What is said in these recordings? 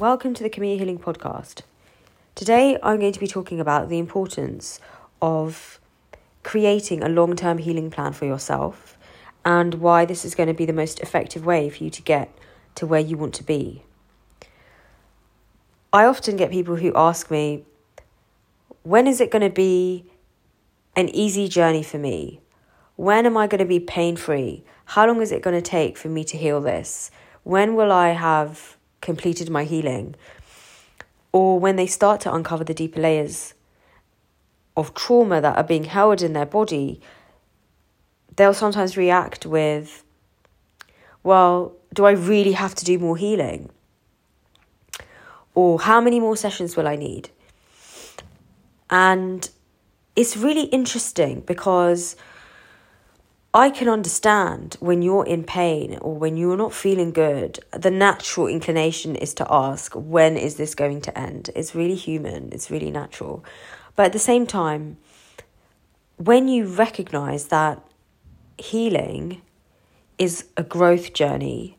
Welcome to the Camilla Healing Podcast. Today I'm going to be talking about the importance of creating a long term healing plan for yourself and why this is going to be the most effective way for you to get to where you want to be. I often get people who ask me, when is it going to be an easy journey for me? When am I going to be pain free? How long is it going to take for me to heal this? When will I have completed my healing? Or when they start to uncover the deeper layers of trauma that are being held in their body, they'll sometimes react with, Well, do I really have to do more healing? Or how many more sessions will I need? And it's really interesting because I can understand when you're in pain or when you're not feeling good, the natural inclination is to ask, when is this going to end? It's really human, it's really natural. But at the same time, when you recognize that healing is a growth journey,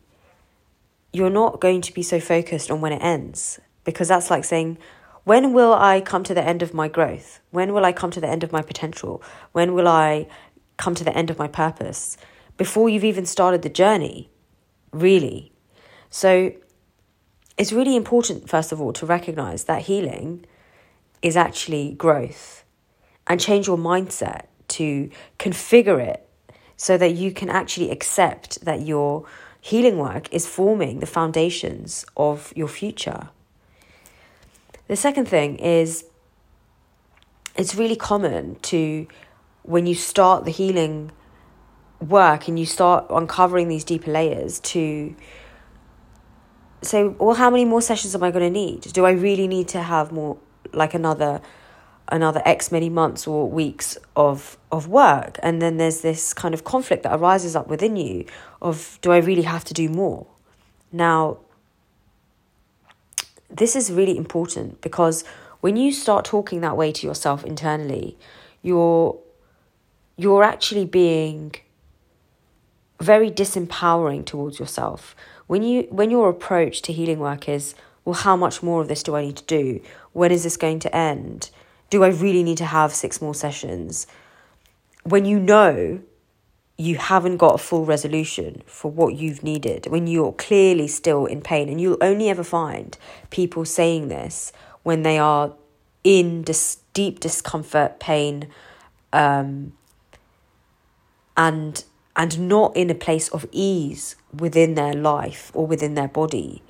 you're not going to be so focused on when it ends because that's like saying, when will I come to the end of my growth? When will I come to the end of my potential? When will I come to the end of my purpose? Before you've even started the journey, really. So it's really important, first of all, to recognize that healing is actually growth and change your mindset to configure it so that you can actually accept that your healing work is forming the foundations of your future. The second thing is it's really common to, when you start the healing work and you start uncovering these deeper layers, to say, well, how many more sessions am I going to need? Do I really need to have more, like another? another x many months or weeks of of work and then there's this kind of conflict that arises up within you of do i really have to do more now this is really important because when you start talking that way to yourself internally, you're you're actually being very disempowering towards yourself. When you when your approach to healing work is, well, how much more of this do I need to do? When is this going to end? Do I really need to have six more sessions? When you know you haven't got a full resolution for what you've needed when you're clearly still in pain. And you'll only ever find people saying this when they are in dis- deep discomfort, pain, um, and and not in a place of ease within their life or within their body.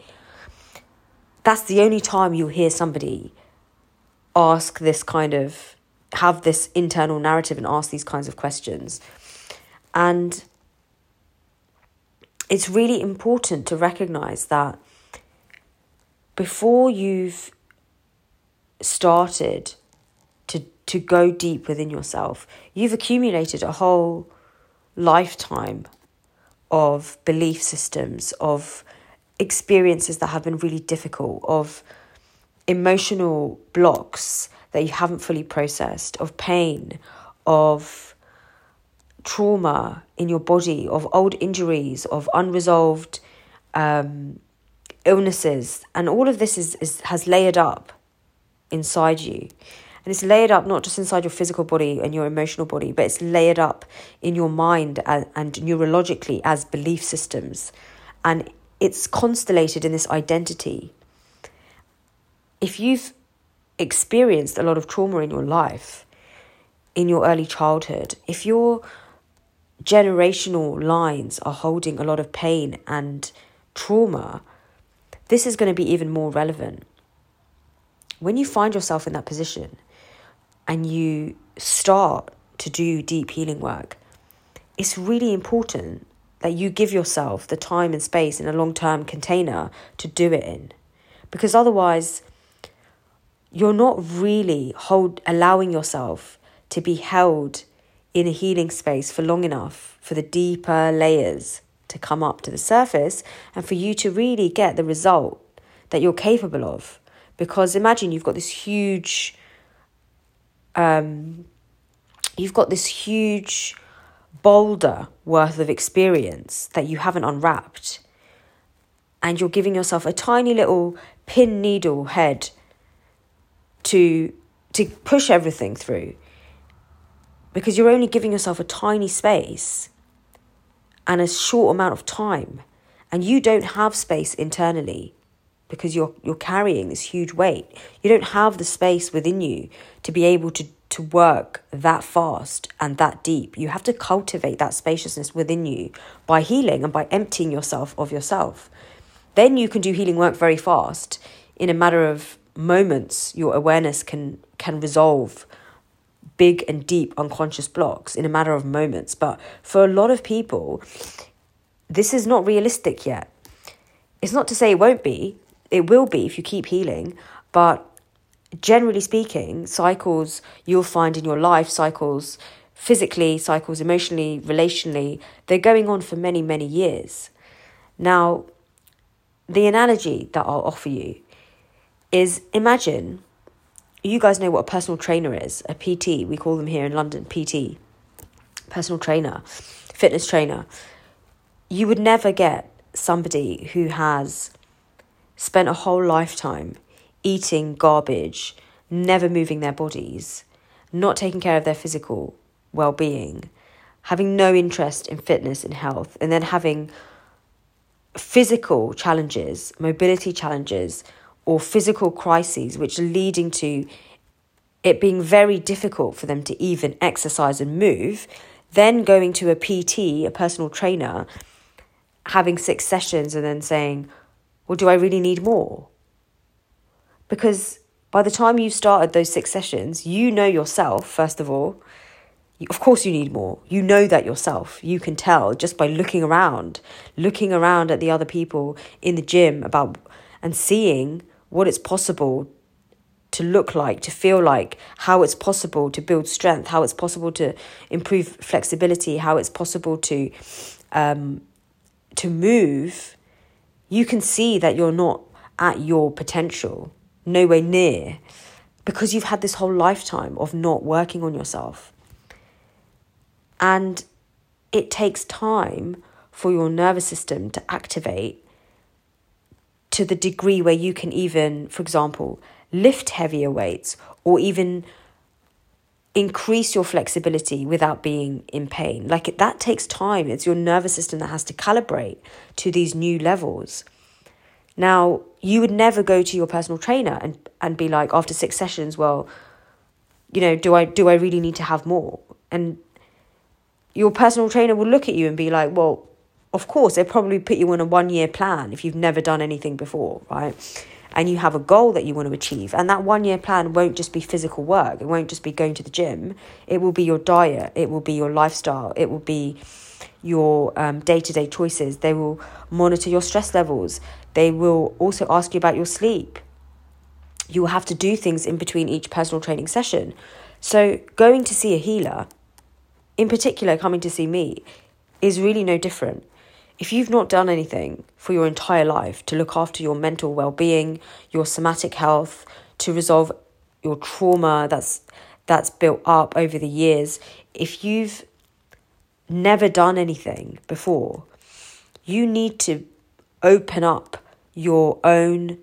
That's the only time you'll hear somebody ask this kind of have this internal narrative and ask these kinds of questions. And it's really important to recognize that before you've started to, to go deep within yourself, you've accumulated a whole lifetime of belief systems, of experiences that have been really difficult, of emotional blocks that you haven't fully processed, of pain, of trauma in your body, of old injuries, of unresolved um, illnesses, and all of this is, is has layered up inside you. And it's layered up not just inside your physical body and your emotional body, but it's layered up in your mind and, and neurologically as belief systems. And it's constellated in this identity. If you've experienced a lot of trauma in your life, in your early childhood, if you're generational lines are holding a lot of pain and trauma, this is going to be even more relevant. When you find yourself in that position and you start to do deep healing work, it's really important that you give yourself the time and space in a long term container to do it in. Because otherwise, you're not really hold allowing yourself to be held in a healing space for long enough for the deeper layers to come up to the surface and for you to really get the result that you're capable of. Because imagine you've got this huge, um, you've got this huge boulder worth of experience that you haven't unwrapped. and you're giving yourself a tiny little pin needle head to to push everything through because you're only giving yourself a tiny space and a short amount of time and you don't have space internally because you're you're carrying this huge weight you don't have the space within you to be able to to work that fast and that deep you have to cultivate that spaciousness within you by healing and by emptying yourself of yourself then you can do healing work very fast in a matter of moments your awareness can can resolve big and deep unconscious blocks in a matter of moments. But for a lot of people, this is not realistic yet. It's not to say it won't be, it will be if you keep healing, but generally speaking, cycles you'll find in your life, cycles physically, cycles emotionally, relationally, they're going on for many, many years. Now, the analogy that I'll offer you is imagine you guys know what a personal trainer is, a PT. We call them here in London PT, personal trainer, fitness trainer. You would never get somebody who has spent a whole lifetime eating garbage, never moving their bodies, not taking care of their physical well being, having no interest in fitness and health, and then having physical challenges, mobility challenges, or physical crises, which are leading to it being very difficult for them to even exercise and move, then going to a PT, a personal trainer, having six sessions and then saying, Well, do I really need more? Because by the time you've started those six sessions, you know yourself, first of all. Of course, you need more. You know that yourself. You can tell just by looking around, looking around at the other people in the gym about and seeing what it's possible to look like, to feel like, how it's possible to build strength, how it's possible to improve flexibility, how it's possible to um, to move, you can see that you're not at your potential, nowhere near, because you've had this whole lifetime of not working on yourself. And it takes time for your nervous system to activate to the degree where you can even, for example, lift heavier weights or even increase your flexibility without being in pain. Like that takes time. It's your nervous system that has to calibrate to these new levels. Now, you would never go to your personal trainer and, and be like after six sessions, well, you know, do I do I really need to have more? And your personal trainer will look at you and be like, well, of course, they probably put you on a one year plan if you've never done anything before, right? And you have a goal that you want to achieve. And that one year plan won't just be physical work, it won't just be going to the gym. It will be your diet, it will be your lifestyle, it will be your day to day choices. They will monitor your stress levels, they will also ask you about your sleep. You will have to do things in between each personal training session. So, going to see a healer, in particular, coming to see me, is really no different if you've not done anything for your entire life to look after your mental well being, your somatic health, to resolve your trauma that's that's built up over the years, if you've never done anything before, you need to open up your own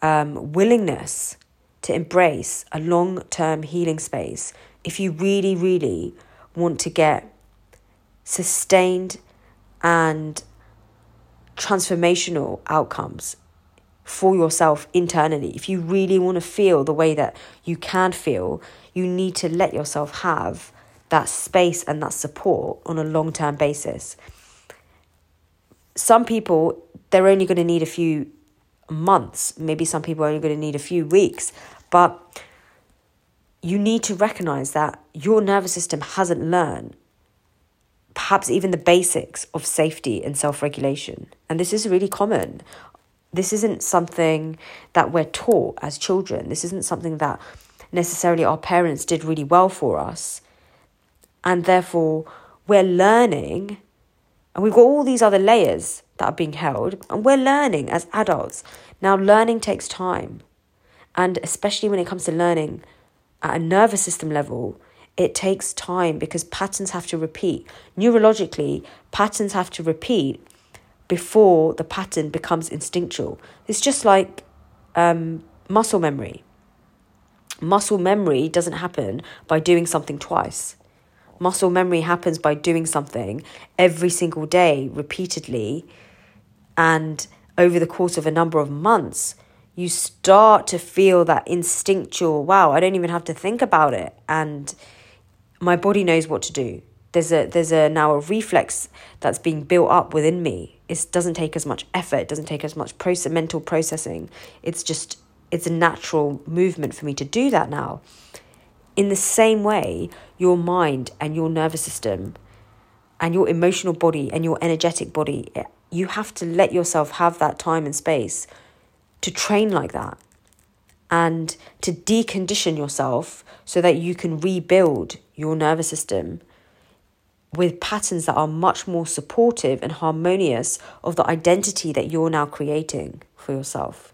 um, willingness to embrace a long term healing space if you really, really want to get sustained and transformational outcomes for yourself internally. If you really want to feel the way that you can feel, you need to let yourself have that space and that support on a long term basis. Some people, they're only going to need a few months, maybe some people are only going to need a few weeks, but you need to recognize that your nervous system hasn't learned perhaps even the basics of safety and self regulation. And this is really common. This isn't something that we're taught as children. This isn't something that necessarily our parents did really well for us. And therefore, we're learning, and we've got all these other layers that are being held, and we're learning as adults. Now, learning takes time. And especially when it comes to learning at a nervous system level, it takes time because patterns have to repeat. Neurologically, patterns have to repeat before the pattern becomes instinctual. It's just like um, muscle memory. Muscle memory doesn't happen by doing something twice. Muscle memory happens by doing something every single day, repeatedly, and over the course of a number of months, you start to feel that instinctual wow, I don't even have to think about it. And my body knows what to do. There's a there's a now a reflex that's being built up within me. It doesn't take as much effort, it doesn't take as much process, mental processing. It's just it's a natural movement for me to do that now. In the same way, your mind and your nervous system and your emotional body and your energetic body, eh, you have to let yourself have that time and space to train like that and to decondition yourself so that you can rebuild your nervous system with patterns that are much more supportive and harmonious of the identity that you're now creating for yourself.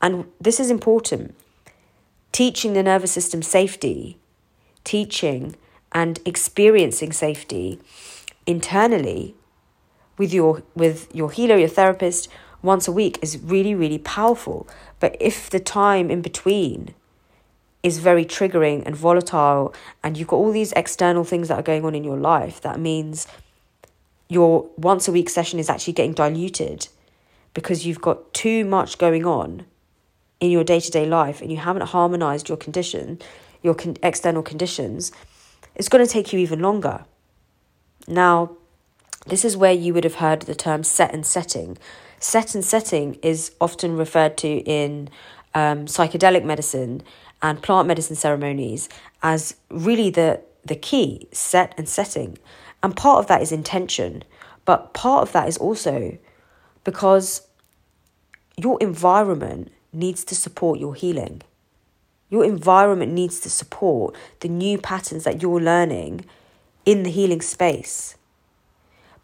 And this is important. Teaching the nervous system safety, teaching and experiencing safety internally with your with your healer, your therapist, once a week is really, really powerful. But if the time in between is very triggering and volatile, and you've got all these external things that are going on in your life, that means your once a week session is actually getting diluted because you've got too much going on in your day to day life and you haven't harmonized your condition, your con- external conditions, it's going to take you even longer. Now, this is where you would have heard the term set and setting. Set and setting is often referred to in um, psychedelic medicine and plant medicine ceremonies as really the, the key set and setting. And part of that is intention, but part of that is also because your environment needs to support your healing. Your environment needs to support the new patterns that you're learning in the healing space.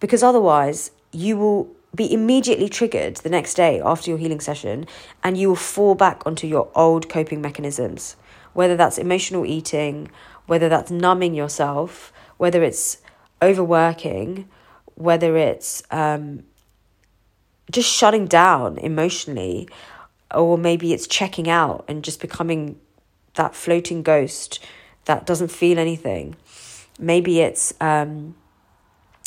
Because otherwise, you will be immediately triggered the next day after your healing session and you will fall back onto your old coping mechanisms, whether that's emotional eating, whether that's numbing yourself, whether it's overworking, whether it's um, just shutting down emotionally or maybe it's checking out and just becoming that floating ghost that doesn't feel anything. Maybe it's um,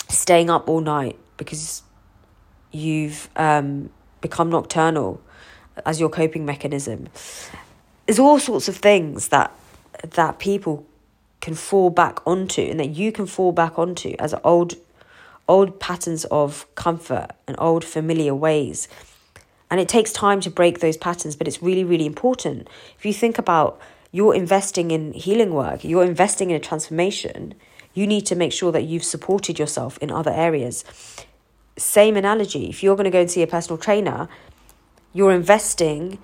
staying up all night because you've um, become nocturnal as your coping mechanism. There's all sorts of things that that people can fall back onto and that you can fall back onto as old old patterns of comfort and old familiar ways and it takes time to break those patterns, but it's really, really important. If you think about you're investing in healing work, you're investing in a transformation, you need to make sure that you've supported yourself in other areas. Same analogy, if you're going to go and see a personal trainer, you're investing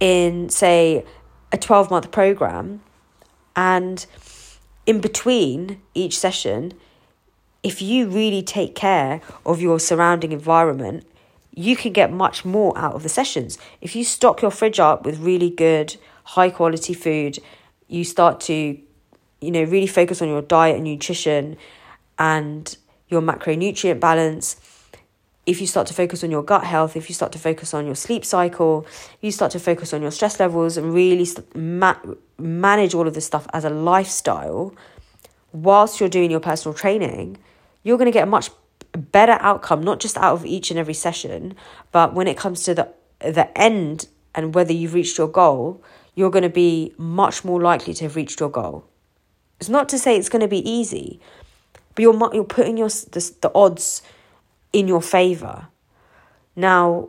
in, say, a 12 month program, and in between each session, if you really take care of your surrounding environment you can get much more out of the sessions. If you stock your fridge up with really good, high quality food, you start to, you know, really focus on your diet and nutrition and your macronutrient balance. If you start to focus on your gut health, if you start to focus on your sleep cycle, you start to focus on your stress levels and really ma- manage all of this stuff as a lifestyle whilst you're doing your personal training, you're going to get a much better outcome, not just out of each and every session, but when it comes to the the end and whether you've reached your goal, you're going to be much more likely to have reached your goal. It's not to say it's going to be easy, but you're you're putting your the, the odds in your favor. Now,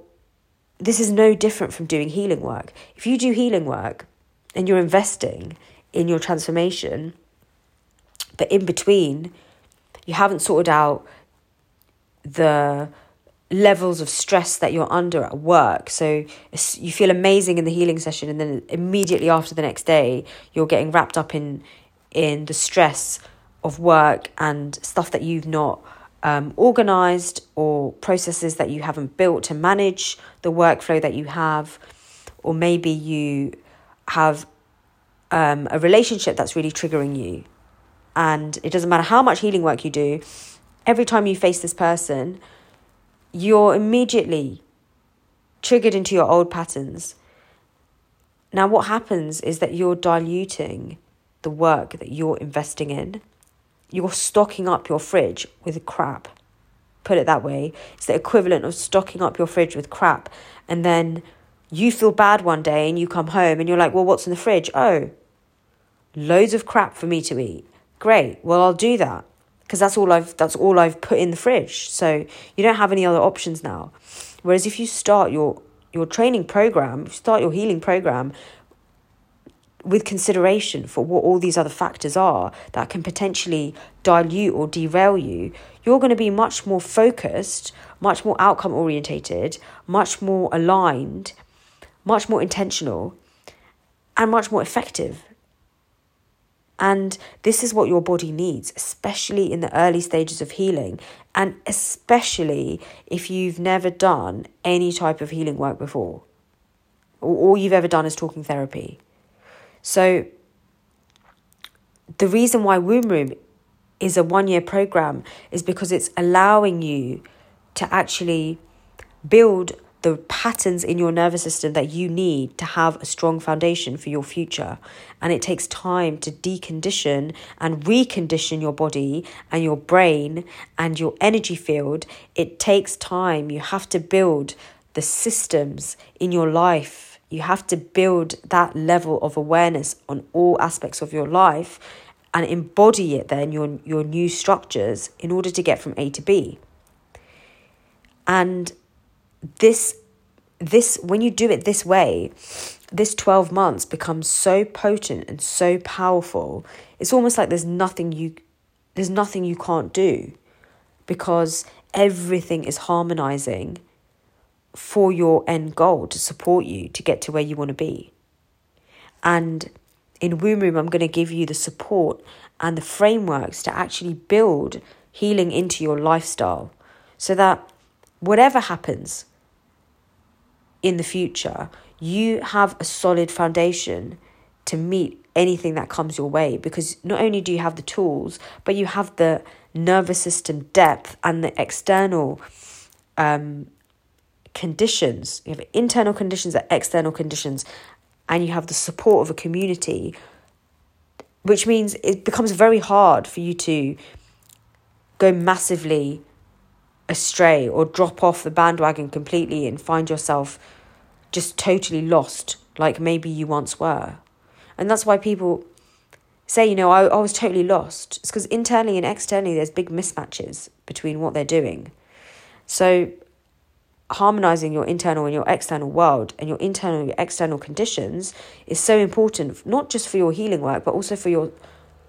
this is no different from doing healing work. If you do healing work and you're investing in your transformation, but in between, you haven't sorted out the levels of stress that you're under at work. So you feel amazing in the healing session, and then immediately after the next day, you're getting wrapped up in in the stress of work and stuff that you've not um, organized or processes that you haven't built to manage the workflow that you have, or maybe you have um, a relationship that's really triggering you. And it doesn't matter how much healing work you do, every time you face this person, you're immediately triggered into your old patterns. Now, what happens is that you're diluting the work that you're investing in. You're stocking up your fridge with crap. Put it that way. It's the equivalent of stocking up your fridge with crap. And then you feel bad one day and you come home and you're like, well, what's in the fridge? Oh, loads of crap for me to eat. Great. Well, I'll do that because that's all I've that's all I've put in the fridge. So you don't have any other options now. Whereas if you start your your training program, start your healing program with consideration for what all these other factors are that can potentially dilute or derail you, you're going to be much more focused, much more outcome orientated, much more aligned, much more intentional, and much more effective and this is what your body needs, especially in the early stages of healing, and especially if you've never done any type of healing work before, or all you've ever done is talking therapy. So, the reason why Womb Room is a one year program is because it's allowing you to actually build the patterns in your nervous system that you need to have a strong foundation for your future. And it takes time to decondition and recondition your body and your brain and your energy field. It takes time. You have to build the systems in your life. You have to build that level of awareness on all aspects of your life and embody it then your your new structures in order to get from A to B. And this this when you do it this way this 12 months becomes so potent and so powerful it's almost like there's nothing you there's nothing you can't do because everything is harmonizing for your end goal to support you to get to where you want to be. And in womb room i'm going to give you the support and the frameworks to actually build healing into your lifestyle so that whatever happens in the future, you have a solid foundation to meet anything that comes your way because not only do you have the tools, but you have the nervous system depth and the external um, conditions. You have internal conditions and external conditions, and you have the support of a community, which means it becomes very hard for you to go massively astray or drop off the bandwagon completely and find yourself just totally lost like maybe you once were. And that's why people say, you know, I, I was totally lost. It's because internally and externally there's big mismatches between what they're doing. So harmonizing your internal and your external world and your internal and your external conditions is so important not just for your healing work but also for your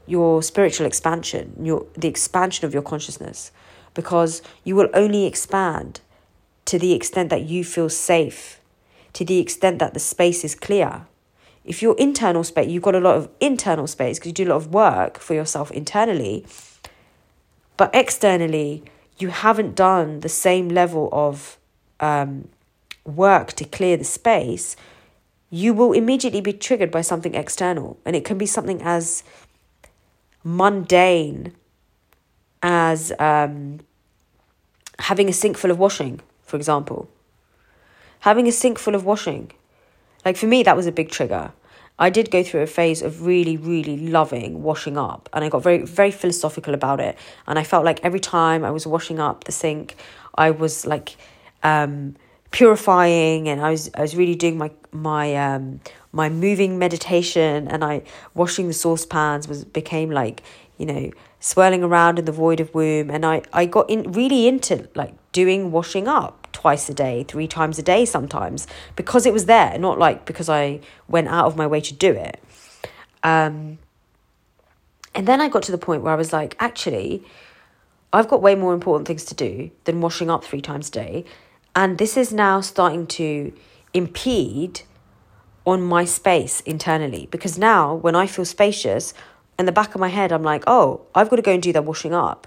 your spiritual expansion your the expansion of your consciousness because you will only expand to the extent that you feel safe, to the extent that the space is clear. If your internal space, you've got a lot of internal space because you do a lot of work for yourself internally, but externally, you haven't done the same level of um, work to clear the space, you will immediately be triggered by something external. And it can be something as mundane as um, having a sink full of washing, for example. Having a sink full of washing. Like for me, that was a big trigger. I did go through a phase of really, really loving washing up, and I got very, very philosophical about it. And I felt like every time I was washing up the sink, I was like um, purifying, and I was, I was really doing my my um, my moving meditation, and I washing the saucepans was became like you know swirling around in the void of womb and I, I got in really into like doing washing up twice a day three times a day sometimes because it was there not like because i went out of my way to do it. Um, and then i got to the point where i was like actually i've got way more important things to do than washing up three times a day and this is now starting to impede on my space internally because now when i feel spacious in the back of my head, I'm like, oh, I've got to go and do that washing up.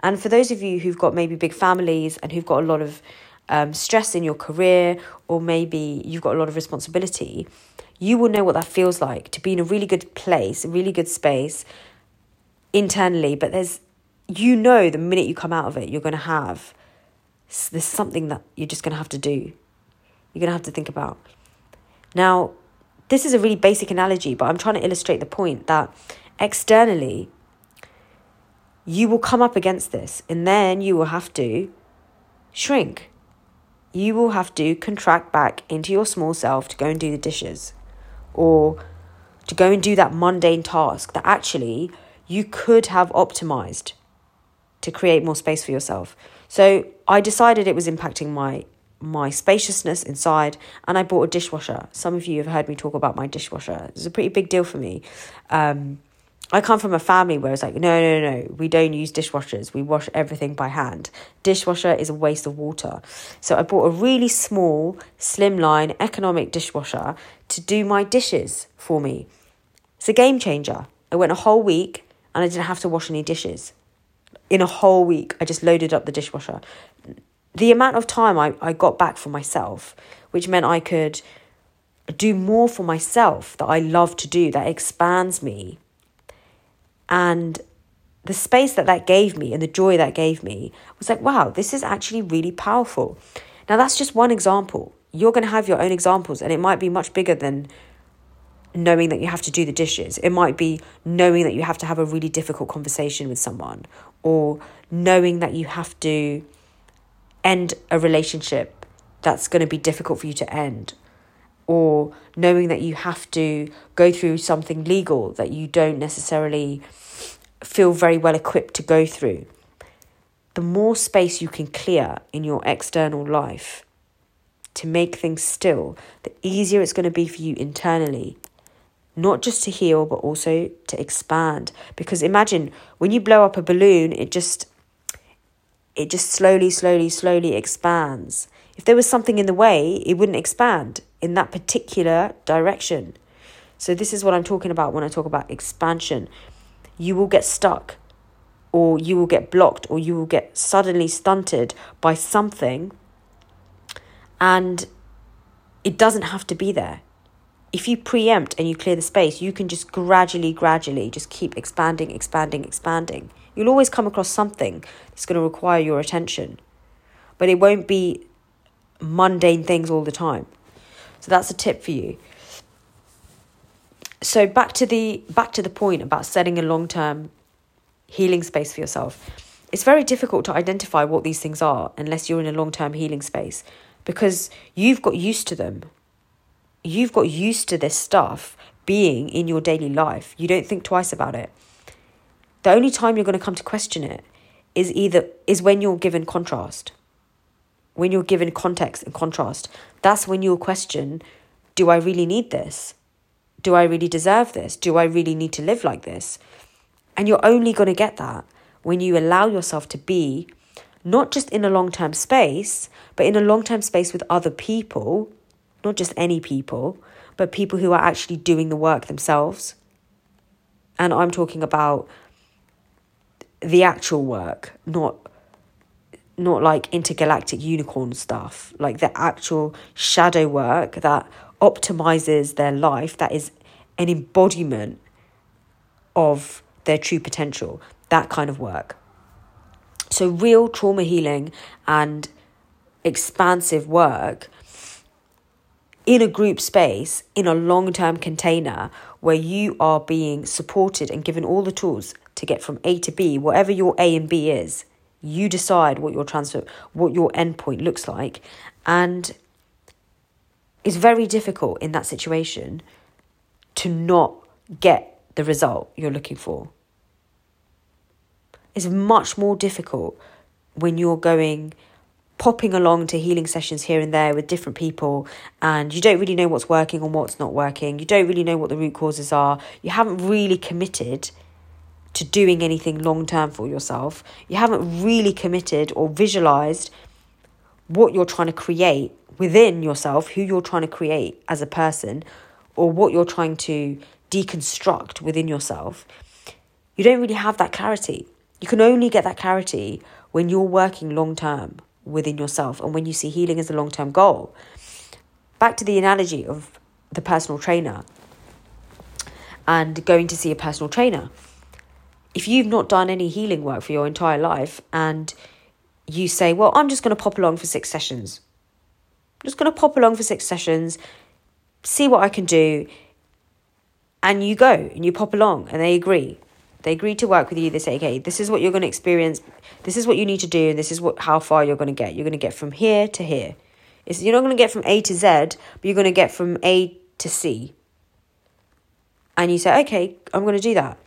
And for those of you who've got maybe big families and who've got a lot of um, stress in your career, or maybe you've got a lot of responsibility, you will know what that feels like to be in a really good place, a really good space internally. But there's, you know, the minute you come out of it, you're going to have there's something that you're just going to have to do. You're going to have to think about. Now, this is a really basic analogy, but I'm trying to illustrate the point that externally, you will come up against this, and then you will have to shrink. You will have to contract back into your small self to go and do the dishes or to go and do that mundane task that actually you could have optimized to create more space for yourself. So I decided it was impacting my my spaciousness inside and I bought a dishwasher. Some of you have heard me talk about my dishwasher. It's a pretty big deal for me. Um, I come from a family where it's like, no, no, no, we don't use dishwashers. We wash everything by hand. Dishwasher is a waste of water. So I bought a really small, slimline, economic dishwasher to do my dishes for me. It's a game changer. I went a whole week and I didn't have to wash any dishes in a whole week, I just loaded up the dishwasher. The amount of time I, I got back for myself, which meant I could do more for myself that I love to do, that expands me. And the space that that gave me and the joy that gave me was like, wow, this is actually really powerful. Now, that's just one example. You're going to have your own examples, and it might be much bigger than knowing that you have to do the dishes. It might be knowing that you have to have a really difficult conversation with someone or knowing that you have to end a relationship that's going to be difficult for you to end or knowing that you have to go through something legal that you don't necessarily feel very well equipped to go through. The more space you can clear in your external life to make things still, the easier it's going to be for you internally not just to heal, but also to expand. Because imagine when you blow up a balloon, it just it just slowly, slowly, slowly expands. If there was something in the way, it wouldn't expand in that particular direction. So this is what I'm talking about when I talk about expansion. You will get stuck or you will get blocked or you will get suddenly stunted by something and it doesn't have to be there if you preempt and you clear the space, you can just gradually, gradually just keep expanding, expanding, expanding. You'll always come across something that's going to require your attention, but it won't be mundane things all the time. So that's a tip for you. So back to the back to the point about setting a long-term healing space for yourself. It's very difficult to identify what these things are unless you're in a long-term healing space because you've got used to them you've got used to this stuff being in your daily life. You don't think twice about it. The only time you're going to come to question it is either is when you're given contrast. When you're given context and contrast, that's when you'll question, do I really need this? Do I really deserve this? Do I really need to live like this? And you're only going to get that when you allow yourself to be not just in a long term space, but in a long term space with other people not just any people, but people who are actually doing the work themselves. And I'm talking about the actual work, not not like intergalactic unicorn stuff, like the actual shadow work that optimizes their life, that is an embodiment of their true potential, that kind of work. So, real trauma healing and expansive work in a group space, in a long term container where you are being supported and given all the tools to get from A to B, whatever your A and B is, you decide what your transfer, what your endpoint looks like. And it's very difficult in that situation to not get the result you're looking for. It's much more difficult when you're going popping along to healing sessions here and there with different people and you don't really know what's working and what's not working. You don't really know what the root causes are. You haven't really committed to doing anything long term for yourself. You haven't really committed or visualized what you're trying to create within yourself, who you're trying to create as a person, or what you're trying to deconstruct within yourself. You don't really have that clarity. You can only get that clarity when you're working long term within yourself and when you see healing as a long term goal. Back to the analogy of the personal trainer and going to see a personal trainer. If you've not done any healing work for your entire life and you say, Well, I'm just going to pop along for six sessions. I'm just going to pop along for six sessions, see what I can do. And you go and you pop along and they agree. They agree to work with you. They say, okay, this is what you're going to experience. This is what you need to do. And this is what how far you're going to get. You're going to get from here to here. It's, you're not going to get from A to Z, but you're going to get from A to C. And you say, okay, I'm going to do that.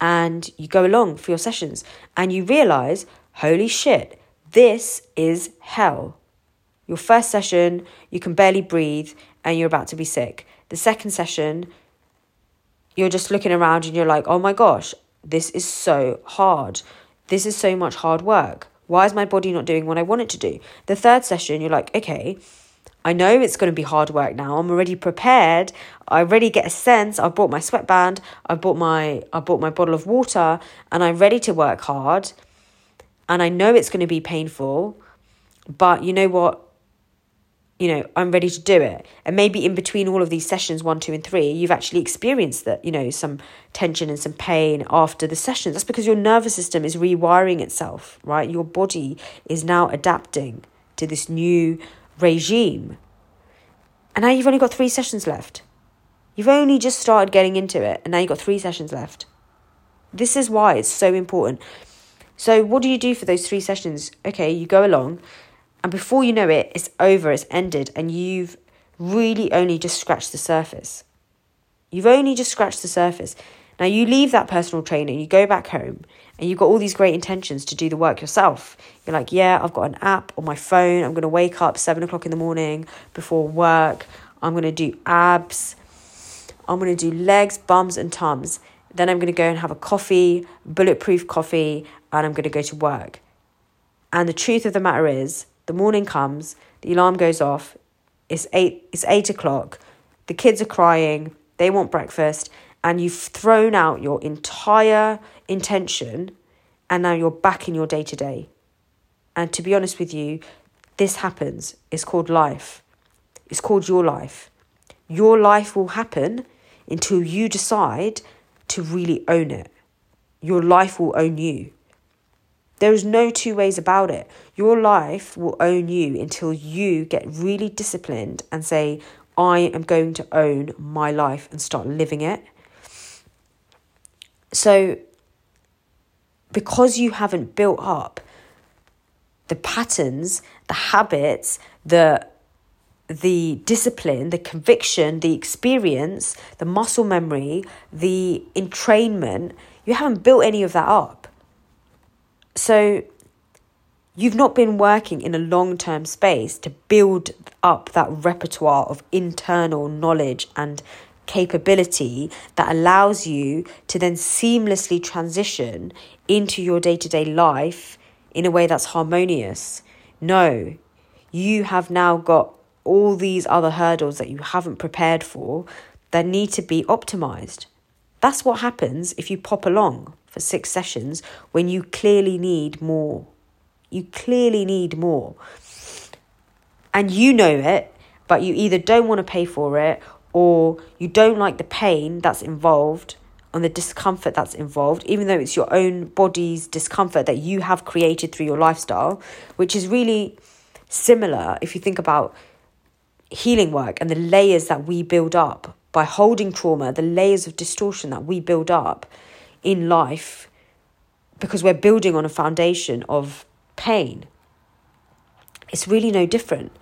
And you go along for your sessions and you realize, holy shit, this is hell. Your first session, you can barely breathe and you're about to be sick. The second session, you're just looking around and you're like, oh my gosh, this is so hard. This is so much hard work. Why is my body not doing what I want it to do? The third session, you're like, okay, I know it's going to be hard work now. I'm already prepared. I already get a sense. I've bought my sweatband. I've bought my I bought my bottle of water, and I'm ready to work hard. And I know it's going to be painful, but you know what? You know, I'm ready to do it. And maybe in between all of these sessions, one, two, and three, you've actually experienced that, you know, some tension and some pain after the sessions. That's because your nervous system is rewiring itself, right? Your body is now adapting to this new regime. And now you've only got three sessions left. You've only just started getting into it, and now you've got three sessions left. This is why it's so important. So, what do you do for those three sessions? Okay, you go along and before you know it, it's over, it's ended, and you've really only just scratched the surface. You've only just scratched the surface. Now you leave that personal trainer, you go back home, and you've got all these great intentions to do the work yourself. You're like, yeah, I've got an app on my phone. I'm going to wake up seven o'clock in the morning before work. I'm going to do abs. I'm going to do legs, bums, and tums. Then I'm going to go and have a coffee, bulletproof coffee, and I'm going to go to work. And the truth of the matter is, the morning comes, the alarm goes off, it's eight it's eight o'clock, the kids are crying, they want breakfast, and you've thrown out your entire intention and now you're back in your day to day. And to be honest with you, this happens. It's called life. It's called your life. Your life will happen until you decide to really own it. Your life will own you. There is no two ways about it. Your life will own you until you get really disciplined and say, I am going to own my life and start living it. So, because you haven't built up the patterns, the habits, the the discipline, the conviction, the experience, the muscle memory, the entrainment, you haven't built any of that up. So you've not been working in a long term space to build up that repertoire of internal knowledge and capability that allows you to then seamlessly transition into your day to day life in a way that's harmonious. No, you have now got all these other hurdles that you haven't prepared for that need to be optimized. That's what happens if you pop along for six sessions when you clearly need more. You clearly need more. And you know it, but you either don't want to pay for it or you don't like the pain that's involved and the discomfort that's involved, even though it's your own body's discomfort that you have created through your lifestyle, which is really similar if you think about healing work and the layers that we build up by holding trauma, the layers of distortion that we build up in life because we're building on a foundation of pain. It's really no different.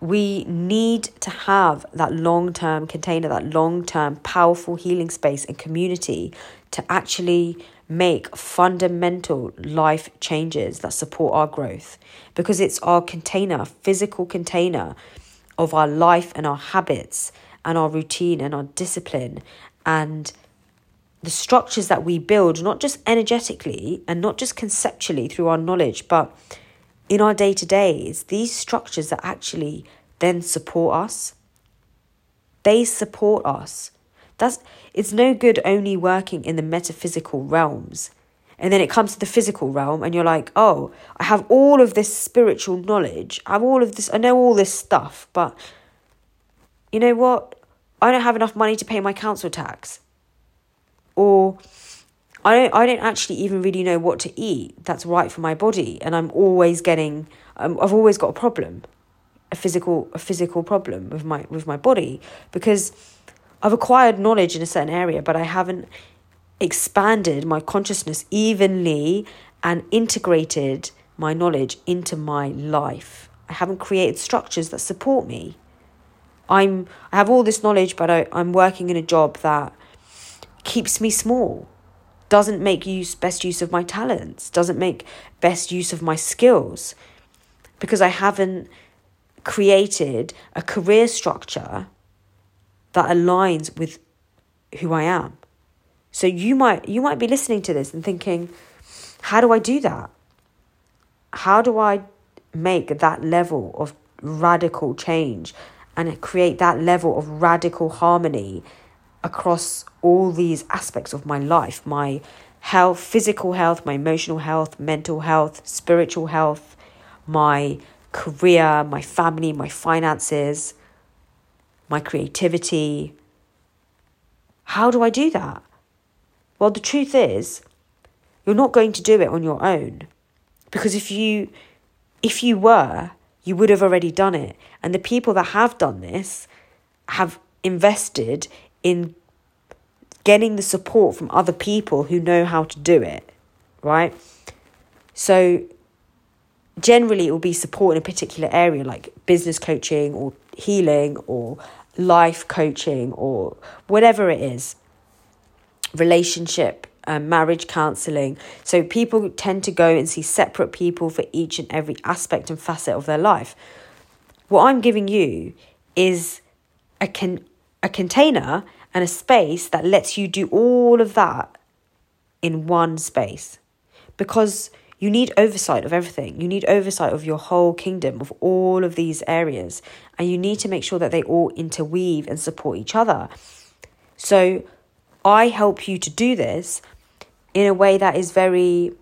We need to have that long term container, that long term powerful healing space and community to actually make fundamental life changes that support our growth because it's our container, physical container of our life and our habits and our routine and our discipline and the structures that we build, not just energetically and not just conceptually through our knowledge, but in our day to days, these structures that actually then support us. They support us. That's it's no good only working in the metaphysical realms. And then it comes to the physical realm, and you're like, oh, I have all of this spiritual knowledge. I have all of this, I know all this stuff, but you know what? I don't have enough money to pay my council tax or I don't I don't actually even really know what to eat that's right for my body and I'm always getting um, I've always got a problem a physical a physical problem with my with my body because I've acquired knowledge in a certain area but I haven't expanded my consciousness evenly and integrated my knowledge into my life. I haven't created structures that support me. I'm I have all this knowledge but I, I'm working in a job that keeps me small doesn't make use best use of my talents, doesn't make best use of my skills because I haven't created a career structure that aligns with who I am. So you might you might be listening to this and thinking, how do I do that? How do I make that level of radical change and create that level of radical harmony across all these aspects of my life my health, physical health, my emotional health, mental health, spiritual health, my career, my family, my finances, my creativity. How do I do that? Well, the truth is, you're not going to do it on your own. Because if you if you were, you would have already done it. And the people that have done this have invested in getting the support from other people who know how to do it, right? So generally it will be support in a particular area like business coaching or healing or life coaching or whatever it is. Relationship um, marriage counseling. So people tend to go and see separate people for each and every aspect and facet of their life. What I'm giving you is a con- a container and a space that lets you do all of that in one space because you need oversight of everything. You need oversight of your whole kingdom, of all of these areas, and you need to make sure that they all interweave and support each other. So, I help you to do this in a way that is very,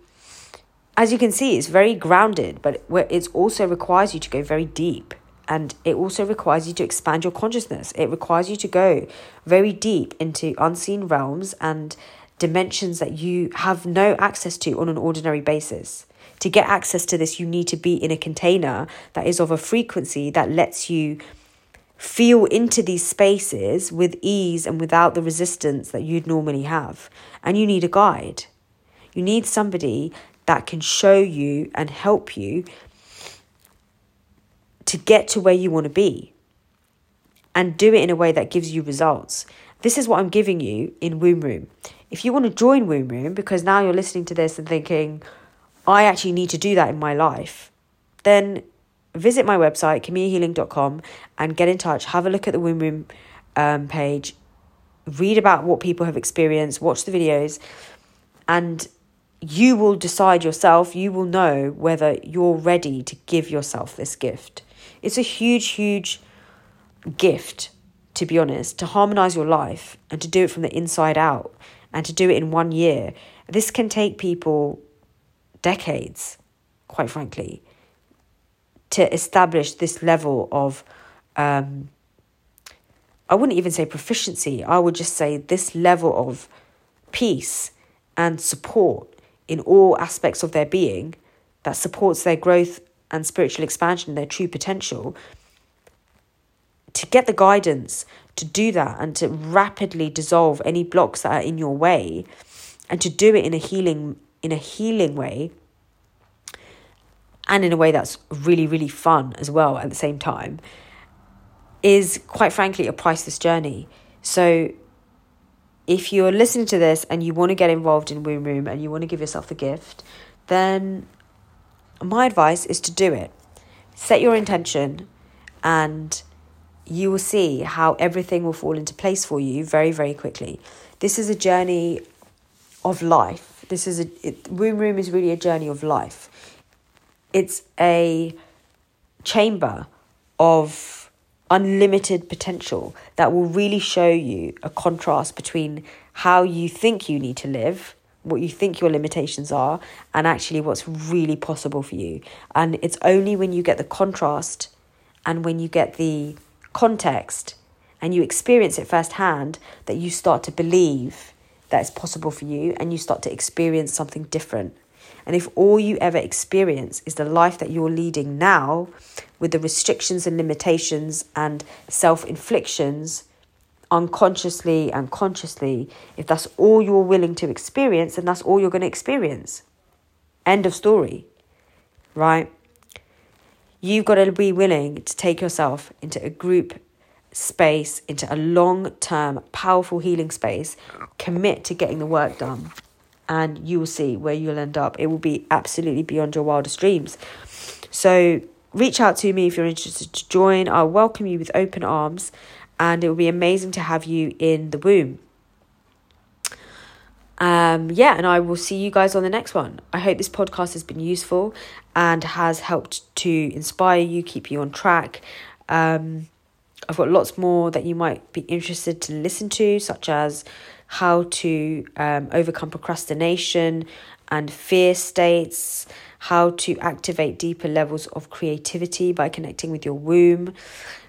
as you can see, it's very grounded, but it also requires you to go very deep and it also requires you to expand your consciousness. It requires you to go very deep into unseen realms and dimensions that you have no access to on an ordinary basis. To get access to this, you need to be in a container that is of a frequency that lets you feel into these spaces with ease and without the resistance that you'd normally have. And you need a guide. You need somebody that can show you and help you to get to where you want to be and do it in a way that gives you results. This is what I'm giving you in Womb Room. If you want to join Womb Room, because now you're listening to this and thinking, I actually need to do that in my life, then visit my website, CamilleHealing.com, and get in touch. Have a look at the Womb Room um, page, read about what people have experienced, watch the videos, and you will decide yourself, you will know whether you're ready to give yourself this gift. It's a huge, huge gift, to be honest, to harmonize your life and to do it from the inside out and to do it in one year. This can take people decades, quite frankly, to establish this level of, um, I wouldn't even say proficiency, I would just say this level of peace and support in all aspects of their being that supports their growth and spiritual expansion, their true potential, to get the guidance to do that and to rapidly dissolve any blocks that are in your way and to do it in a healing in a healing way and in a way that's really really fun as well at the same time is quite frankly a priceless journey. So if you're listening to this and you want to get involved in womb room and you want to give yourself the gift then my advice is to do it. Set your intention and you will see how everything will fall into place for you very, very quickly. This is a journey of life. This is a it, womb room is really a journey of life. It's a chamber of unlimited potential that will really show you a contrast between how you think you need to live what you think your limitations are and actually what's really possible for you. And it's only when you get the contrast and when you get the context and you experience it firsthand that you start to believe that it's possible for you and you start to experience something different. And if all you ever experience is the life that you're leading now, with the restrictions and limitations and self inflictions, unconsciously and consciously, if that's all you're willing to experience, then that's all you're going to experience. End of story. Right? You've got to be willing to take yourself into a group space, into a long term, powerful healing space, commit to getting the work done, and you will see where you'll end up. It will be absolutely beyond your wildest dreams. So, reach out to me if you're interested to join. I'll welcome you with open arms, and it will be amazing to have you in the womb. Um, yeah, and I will see you guys on the next one. I hope this podcast has been useful and has helped to inspire you, keep you on track. Um, I've got lots more that you might be interested to listen to, such as how to um, overcome procrastination and fear states, how to activate deeper levels of creativity by connecting with your womb,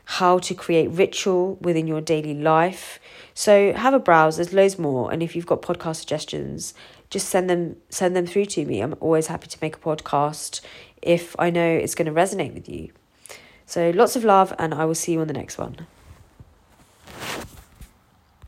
how to create ritual within your daily life. So have a browse, there's loads more. And if you've got podcast suggestions, just send them send them through to me. I'm always happy to make a podcast if I know it's going to resonate with you. So lots of love, and I will see you on the next one.